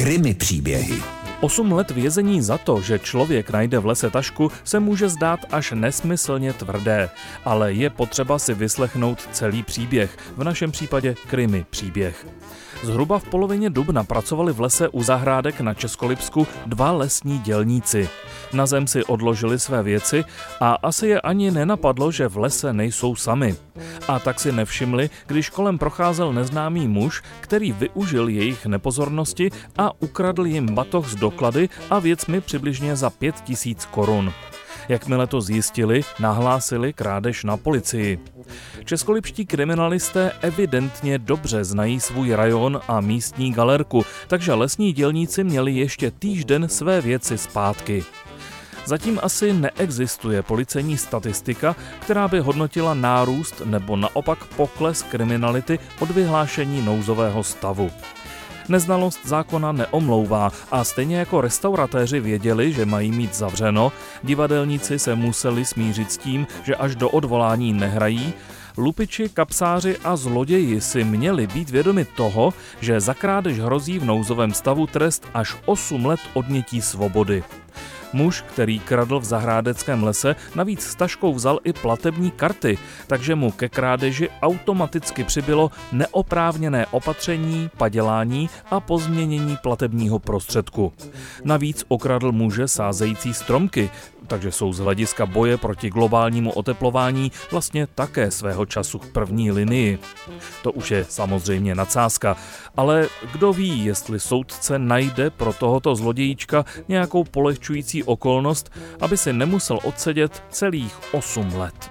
Krymy příběhy. Osm let vězení za to, že člověk najde v lese tašku, se může zdát až nesmyslně tvrdé, ale je potřeba si vyslechnout celý příběh, v našem případě Krymy příběh. Zhruba v polovině dubna pracovali v lese u zahrádek na Českolipsku dva lesní dělníci. Na zem si odložili své věci a asi je ani nenapadlo, že v lese nejsou sami. A tak si nevšimli, když kolem procházel neznámý muž, který využil jejich nepozornosti a ukradl jim batoh z doklady a věcmi přibližně za pět tisíc korun. Jakmile to zjistili, nahlásili krádež na policii. Českolipští kriminalisté evidentně dobře znají svůj rajon a místní galerku, takže lesní dělníci měli ještě týžden své věci zpátky. Zatím asi neexistuje policejní statistika, která by hodnotila nárůst nebo naopak pokles kriminality od vyhlášení nouzového stavu. Neznalost zákona neomlouvá a stejně jako restauratéři věděli, že mají mít zavřeno, divadelníci se museli smířit s tím, že až do odvolání nehrají, lupiči, kapsáři a zloději si měli být vědomi toho, že za krádež hrozí v nouzovém stavu trest až 8 let odnětí svobody. Muž, který kradl v zahrádeckém lese, navíc s taškou vzal i platební karty, takže mu ke krádeži automaticky přibylo neoprávněné opatření, padělání a pozměnění platebního prostředku. Navíc okradl muže sázející stromky, takže jsou z hlediska boje proti globálnímu oteplování vlastně také svého času v první linii. To už je samozřejmě nadsázka, ale kdo ví, jestli soudce najde pro tohoto zlodějíčka nějakou polehčující okolnost, aby si nemusel odsedět celých 8 let.